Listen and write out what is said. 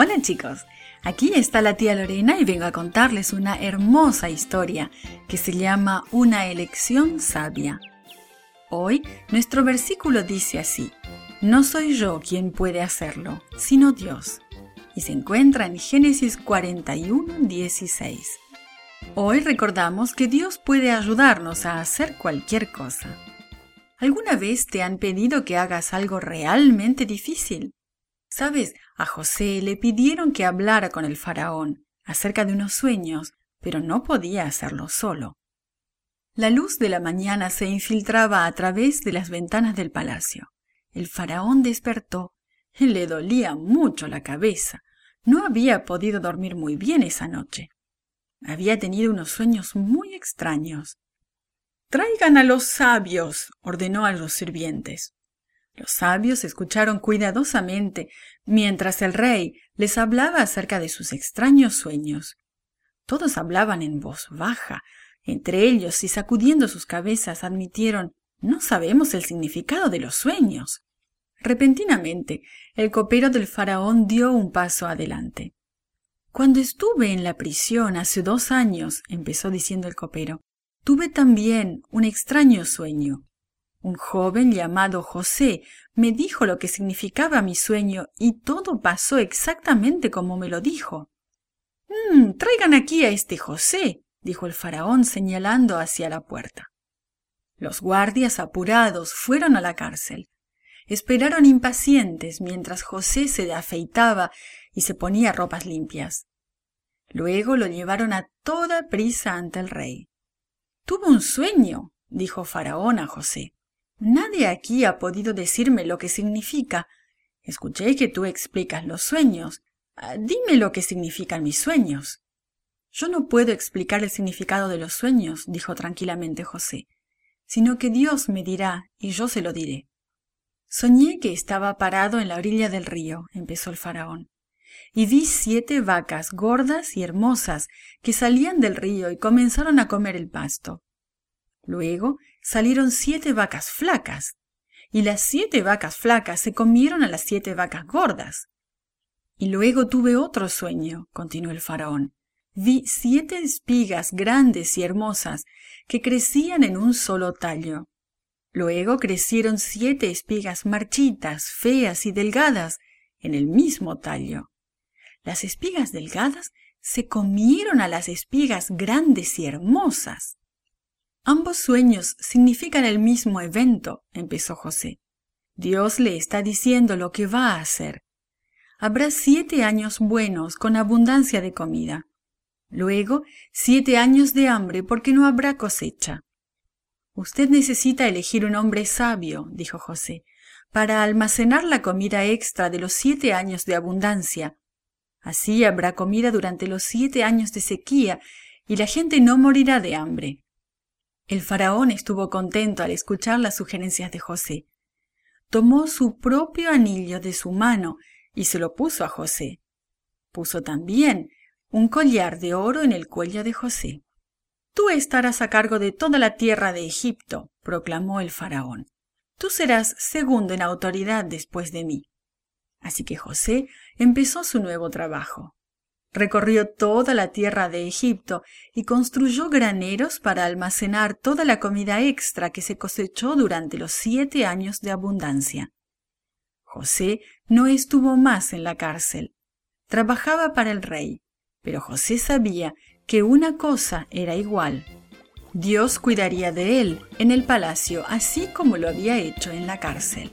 Hola chicos, aquí está la tía Lorena y vengo a contarles una hermosa historia que se llama Una elección sabia. Hoy nuestro versículo dice así, No soy yo quien puede hacerlo, sino Dios. Y se encuentra en Génesis 41, 16. Hoy recordamos que Dios puede ayudarnos a hacer cualquier cosa. ¿Alguna vez te han pedido que hagas algo realmente difícil? Sabes, a José le pidieron que hablara con el faraón acerca de unos sueños, pero no podía hacerlo solo. La luz de la mañana se infiltraba a través de las ventanas del palacio. El faraón despertó. Le dolía mucho la cabeza. No había podido dormir muy bien esa noche. Había tenido unos sueños muy extraños. Traigan a los sabios, ordenó a los sirvientes. Los sabios escucharon cuidadosamente mientras el rey les hablaba acerca de sus extraños sueños. Todos hablaban en voz baja, entre ellos y sacudiendo sus cabezas admitieron no sabemos el significado de los sueños. Repentinamente, el copero del faraón dio un paso adelante. Cuando estuve en la prisión hace dos años, empezó diciendo el copero, tuve también un extraño sueño. Un joven llamado José me dijo lo que significaba mi sueño y todo pasó exactamente como me lo dijo. Mm, traigan aquí a este José, dijo el faraón señalando hacia la puerta. Los guardias apurados fueron a la cárcel. Esperaron impacientes mientras José se afeitaba y se ponía ropas limpias. Luego lo llevaron a toda prisa ante el rey. Tuve un sueño, dijo Faraón a José. Nadie aquí ha podido decirme lo que significa. Escuché que tú explicas los sueños. Ah, dime lo que significan mis sueños. Yo no puedo explicar el significado de los sueños, dijo tranquilamente José, sino que Dios me dirá y yo se lo diré. Soñé que estaba parado en la orilla del río, empezó el faraón, y vi siete vacas gordas y hermosas que salían del río y comenzaron a comer el pasto. Luego salieron siete vacas flacas, y las siete vacas flacas se comieron a las siete vacas gordas. Y luego tuve otro sueño, continuó el faraón. Vi siete espigas grandes y hermosas que crecían en un solo tallo. Luego crecieron siete espigas marchitas, feas y delgadas en el mismo tallo. Las espigas delgadas se comieron a las espigas grandes y hermosas. Ambos sueños significan el mismo evento, empezó José. Dios le está diciendo lo que va a hacer. Habrá siete años buenos con abundancia de comida. Luego, siete años de hambre porque no habrá cosecha. Usted necesita elegir un hombre sabio, dijo José, para almacenar la comida extra de los siete años de abundancia. Así habrá comida durante los siete años de sequía y la gente no morirá de hambre. El faraón estuvo contento al escuchar las sugerencias de José. Tomó su propio anillo de su mano y se lo puso a José. Puso también un collar de oro en el cuello de José. Tú estarás a cargo de toda la tierra de Egipto, proclamó el faraón. Tú serás segundo en autoridad después de mí. Así que José empezó su nuevo trabajo. Recorrió toda la tierra de Egipto y construyó graneros para almacenar toda la comida extra que se cosechó durante los siete años de abundancia. José no estuvo más en la cárcel. Trabajaba para el rey, pero José sabía que una cosa era igual. Dios cuidaría de él en el palacio así como lo había hecho en la cárcel.